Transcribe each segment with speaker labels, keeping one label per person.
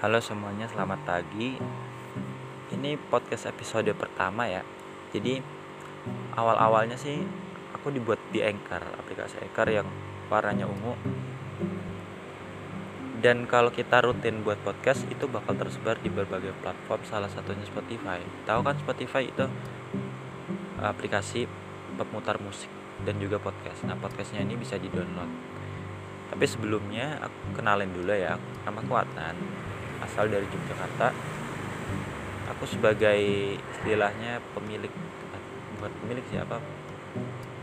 Speaker 1: Halo semuanya, selamat pagi. Ini podcast episode pertama ya. Jadi awal-awalnya sih aku dibuat di Anchor, aplikasi Anchor yang warnanya ungu. Dan kalau kita rutin buat podcast itu bakal tersebar di berbagai platform, salah satunya Spotify. Tahu kan Spotify itu aplikasi pemutar musik dan juga podcast. Nah, podcastnya ini bisa di-download. Tapi sebelumnya aku kenalin dulu ya, nama aku asal dari Yogyakarta. Aku sebagai istilahnya pemilik buat pemilik siapa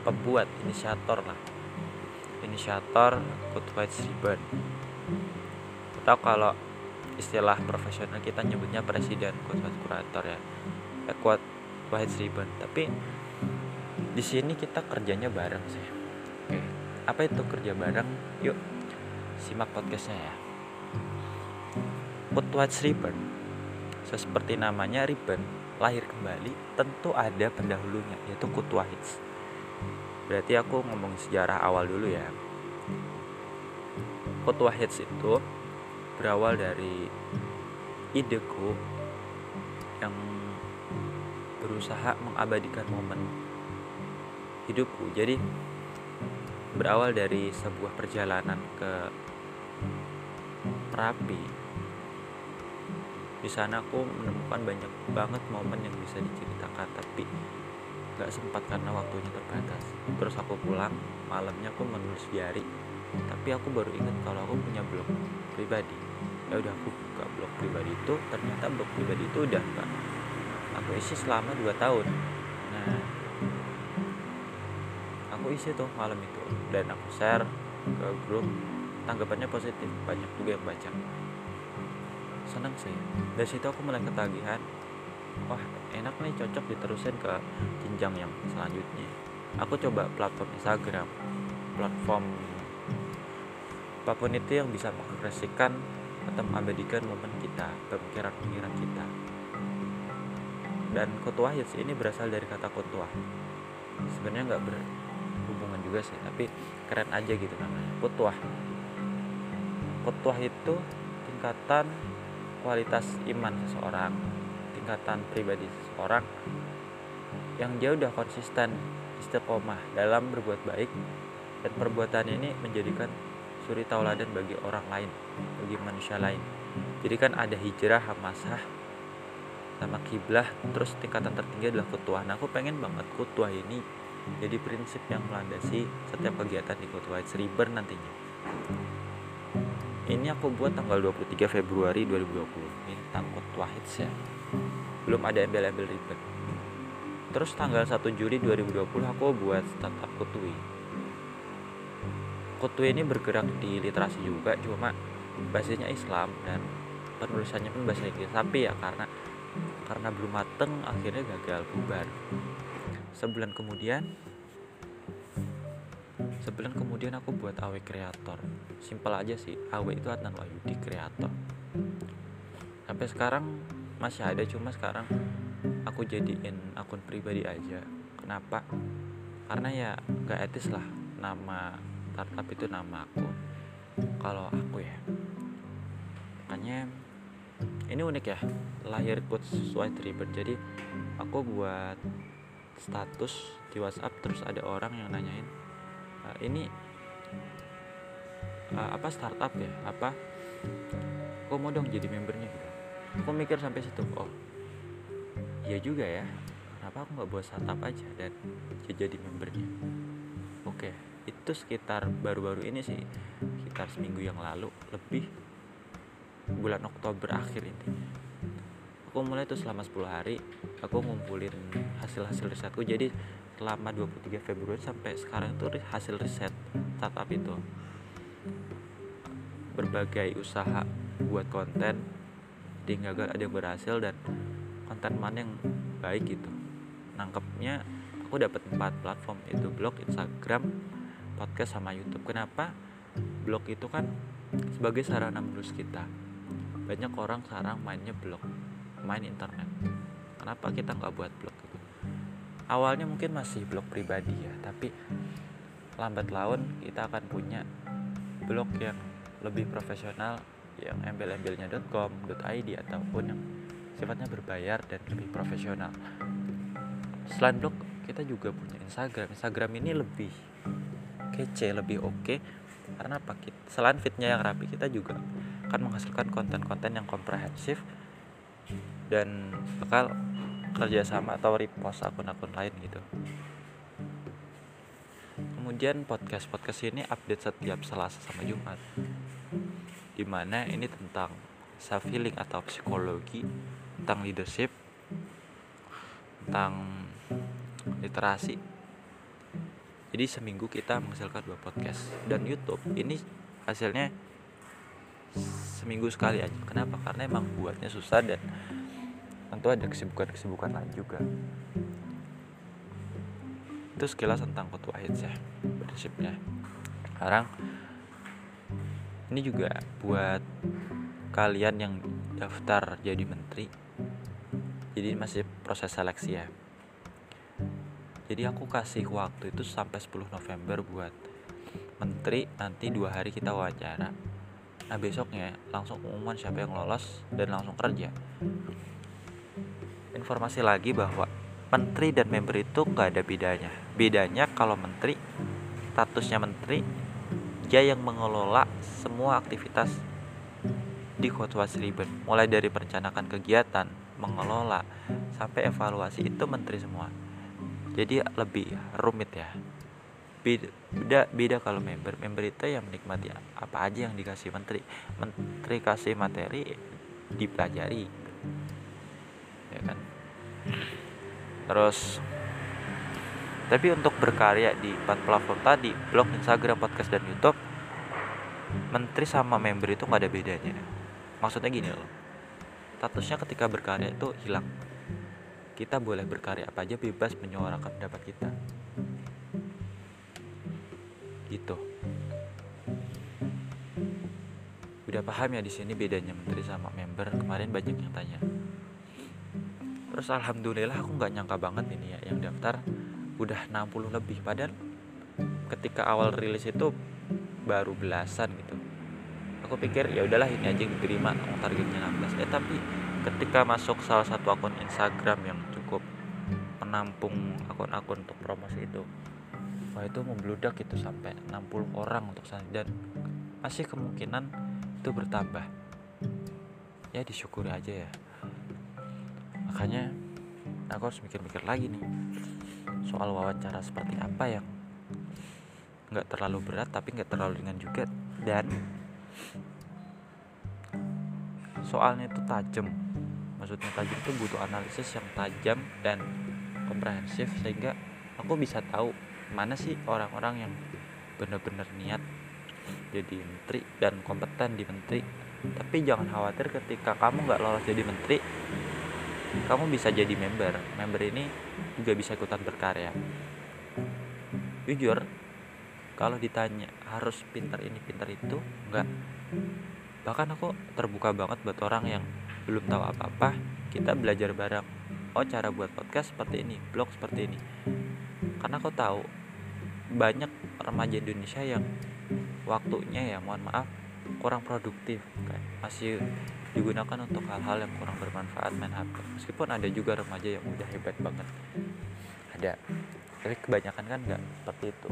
Speaker 1: pembuat inisiator lah. Inisiator Code White Ribbon atau kalau istilah profesional kita nyebutnya presiden Code White Curator ya. Eh, Code White Ribbon tapi di sini kita kerjanya bareng sih. Oke apa itu kerja bareng? Yuk simak podcastnya ya Put White Ribbon seperti namanya ribbon lahir kembali tentu ada pendahulunya yaitu Kut Wahid berarti aku ngomong sejarah awal dulu ya. Kut Wahid itu berawal dari ideku yang berusaha mengabadikan momen hidupku. Jadi berawal dari sebuah perjalanan ke Merapi di sana aku menemukan banyak banget momen yang bisa diceritakan tapi nggak sempat karena waktunya terbatas. Terus aku pulang malamnya aku menulis diary tapi aku baru ingat kalau aku punya blog pribadi. Ya udah aku buka blog pribadi itu ternyata blog pribadi itu udah nggak aku isi selama 2 tahun. Nah aku isi tuh malam itu. Dan aku share ke grup tanggapannya positif banyak juga yang baca seneng sih. Dari situ aku mulai ketagihan. Wah enak nih cocok diterusin ke jenjang yang selanjutnya. Aku coba platform Instagram platform apa pun itu yang bisa mengekspresikan atau mengabadikan momen kita pemikiran-pemikiran kita. Dan kutuah hits ini berasal dari kata kutuah sebenarnya nggak berhubungan juga sih tapi keren aja gitu namanya. Kutuah kutuah itu tingkatan kualitas iman seseorang tingkatan pribadi seseorang yang dia udah konsisten istiqomah dalam berbuat baik dan perbuatan ini menjadikan suri tauladan bagi orang lain bagi manusia lain. Jadi kan ada hijrah hamasah sama kiblah terus tingkatan tertinggi adalah kutuah. Nah aku pengen banget kutuah ini jadi prinsip yang melandasi setiap kegiatan di kutuah. Seriber nantinya ini aku buat tanggal 23 Februari 2020 ini tangkut wahid ya. Belum ada embel-embel ribet. Terus tanggal 1 Juli 2020 aku buat startup kutui kutui ini bergerak di literasi juga cuma basisnya Islam dan penulisannya pun bahasa Inggris. Tapi ya karena karena belum mateng akhirnya gagal bubar. Sebulan kemudian sebulan kemudian aku buat AW kreator simpel aja sih AW itu Adnan Wahyudi kreator sampai sekarang masih ada cuma sekarang aku jadiin akun pribadi aja. Kenapa? Karena ya gak etis lah nama startup itu nama aku. Kalau aku ya. Makanya ini unik ya lahir quote sesuai trigger. Jadi aku buat status di WhatsApp terus ada orang yang nanyain uh, ini uh, apa startup ya? Apa? Kok mau dong jadi membernya gitu? Aku mikir sampai situ oh iya juga ya. Kenapa aku nggak buat startup aja dan jadi membernya? Oke itu sekitar baru-baru ini sih sekitar seminggu yang lalu lebih bulan Oktober akhir intinya. Aku mulai itu selama 10 hari aku ngumpulin hasil-hasil risetku. Jadi selama 23 Februari sampai sekarang itu hasil riset startup itu. Berbagai usaha buat konten di gagal ada yang berhasil dan konten mana yang baik gitu. Nangkepnya aku dapat empat platform itu blog Instagram podcast sama YouTube. Kenapa? Blog itu kan sebagai sarana menulis kita. Banyak orang sekarang mainnya blog main internet. Kenapa kita nggak buat blog awalnya mungkin masih blog pribadi ya tapi lambat laun kita akan punya blog yang lebih profesional yang embel-embelnya.com, .id ataupun yang sifatnya berbayar dan lebih profesional. Selain blog, kita juga punya Instagram. Instagram ini lebih kece, lebih oke okay, karena apa? Selain fitnya yang rapi, kita juga akan menghasilkan konten-konten yang komprehensif dan bakal kerjasama atau repost akun-akun lain gitu. Kemudian podcast podcast ini update setiap Selasa sama Jumat. Di mana ini tentang self healing atau psikologi tentang leadership tentang literasi. Jadi seminggu kita menghasilkan dua podcast. Dan YouTube ini hasilnya seminggu sekali aja. Kenapa? Karena emang buatnya susah dan tentu ada kesibukan-kesibukan lain juga. Itu sekilas tentang kutu hits ya prinsipnya. Sekarang ini juga buat kalian yang daftar jadi menteri jadi masih proses seleksi ya. Jadi aku kasih waktu itu sampai 10 November buat menteri nanti dua hari kita wawancara. Nah besoknya langsung umuman siapa yang lolos dan langsung kerja informasi lagi bahwa menteri dan member itu nggak ada bedanya. Bedanya kalau menteri statusnya menteri dia yang mengelola semua aktivitas di Kota Ribbon mulai dari perencanaan kegiatan, mengelola sampai evaluasi itu menteri semua. Jadi lebih rumit ya. Beda beda kalau member. Member itu yang menikmati apa aja yang dikasih menteri. Menteri kasih materi dipelajari. Ya kan? Terus tapi untuk berkarya di empat platform tadi blog Instagram podcast dan YouTube menteri sama member itu nggak ada bedanya. Maksudnya gini loh statusnya ketika berkarya itu hilang. Kita boleh berkarya apa aja bebas menyuarakan pendapat kita. Gitu. Udah paham ya di sini bedanya menteri sama member? Kemarin banyak yang tanya terus alhamdulillah aku nggak nyangka banget ini ya yang daftar udah 60 lebih. Padahal ketika awal rilis itu baru belasan gitu. Aku pikir ya udahlah ini aja yang diterima targetnya 16 eh tapi ketika masuk salah satu akun Instagram yang cukup menampung akun-akun untuk promosi itu wah itu membludak itu sampai 60 orang untuk saat dan masih kemungkinan itu bertambah. Ya disyukuri aja ya makanya aku harus mikir-mikir lagi nih soal wawancara seperti apa yang nggak terlalu berat tapi nggak terlalu ringan juga dan soalnya itu tajam. Maksudnya tajam itu butuh analisis yang tajam dan komprehensif sehingga aku bisa tahu mana sih orang-orang yang benar-benar niat jadi menteri dan kompeten di menteri. Tapi jangan khawatir ketika kamu nggak lolos jadi menteri kamu bisa jadi member. Member ini juga bisa ikutan berkarya. Jujur kalau ditanya harus pinter ini pinter itu enggak. Bahkan aku terbuka banget buat orang yang belum tahu apa-apa kita belajar bareng. Oh cara buat podcast seperti ini blog seperti ini. Karena aku tahu banyak remaja Indonesia yang waktunya ya mohon maaf kurang produktif kayak masih digunakan untuk hal-hal yang kurang bermanfaat main HP meskipun ada juga remaja yang udah hebat banget. Ada. Tapi kebanyakan kan nggak seperti itu.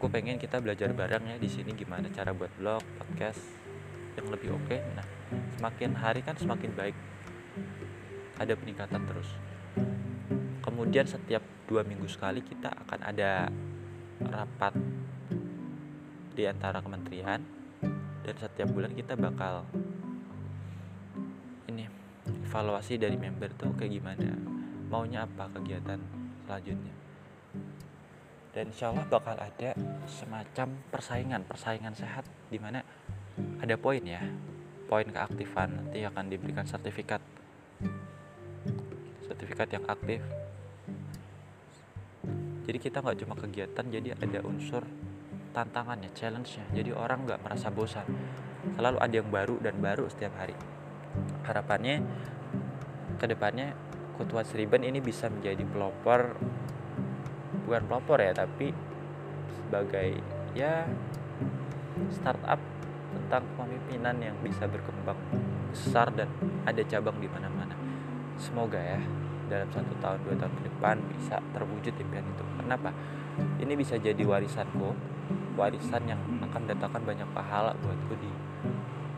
Speaker 1: Gue pengen kita belajar bareng ya di sini gimana cara buat blog podcast yang lebih oke. Okay. nah semakin hari kan semakin baik. Ada peningkatan terus. Kemudian setiap dua minggu sekali kita akan ada rapat di antara kementerian dan setiap bulan kita bakal ini evaluasi dari member tuh kayak gimana maunya apa kegiatan selanjutnya. Dan insya Allah bakal ada semacam persaingan persaingan sehat di mana ada poin ya poin keaktifan nanti akan diberikan sertifikat. Sertifikat yang aktif. Jadi kita nggak cuma kegiatan jadi ada unsur tantangannya, challenge-nya. Jadi orang nggak merasa bosan. Selalu ada yang baru dan baru setiap hari. Harapannya ke depannya Kutuat Seriban ini bisa menjadi pelopor bukan pelopor ya tapi sebagai ya startup tentang kepemimpinan yang bisa berkembang besar dan ada cabang di mana-mana. Semoga ya dalam satu tahun dua tahun ke depan bisa terwujud impian itu. Kenapa? Ini bisa jadi warisanku, warisan yang akan datangkan banyak pahala buatku di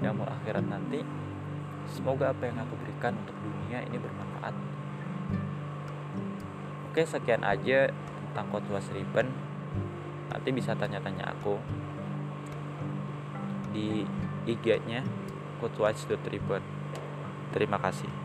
Speaker 1: jamur akhirat nanti. Semoga apa yang aku berikan untuk dunia ini bermanfaat. Oke, sekian aja tentang Coach Was Ribbon. Nanti bisa tanya-tanya aku di IG-nya coachwatch.ribbon. Terima kasih.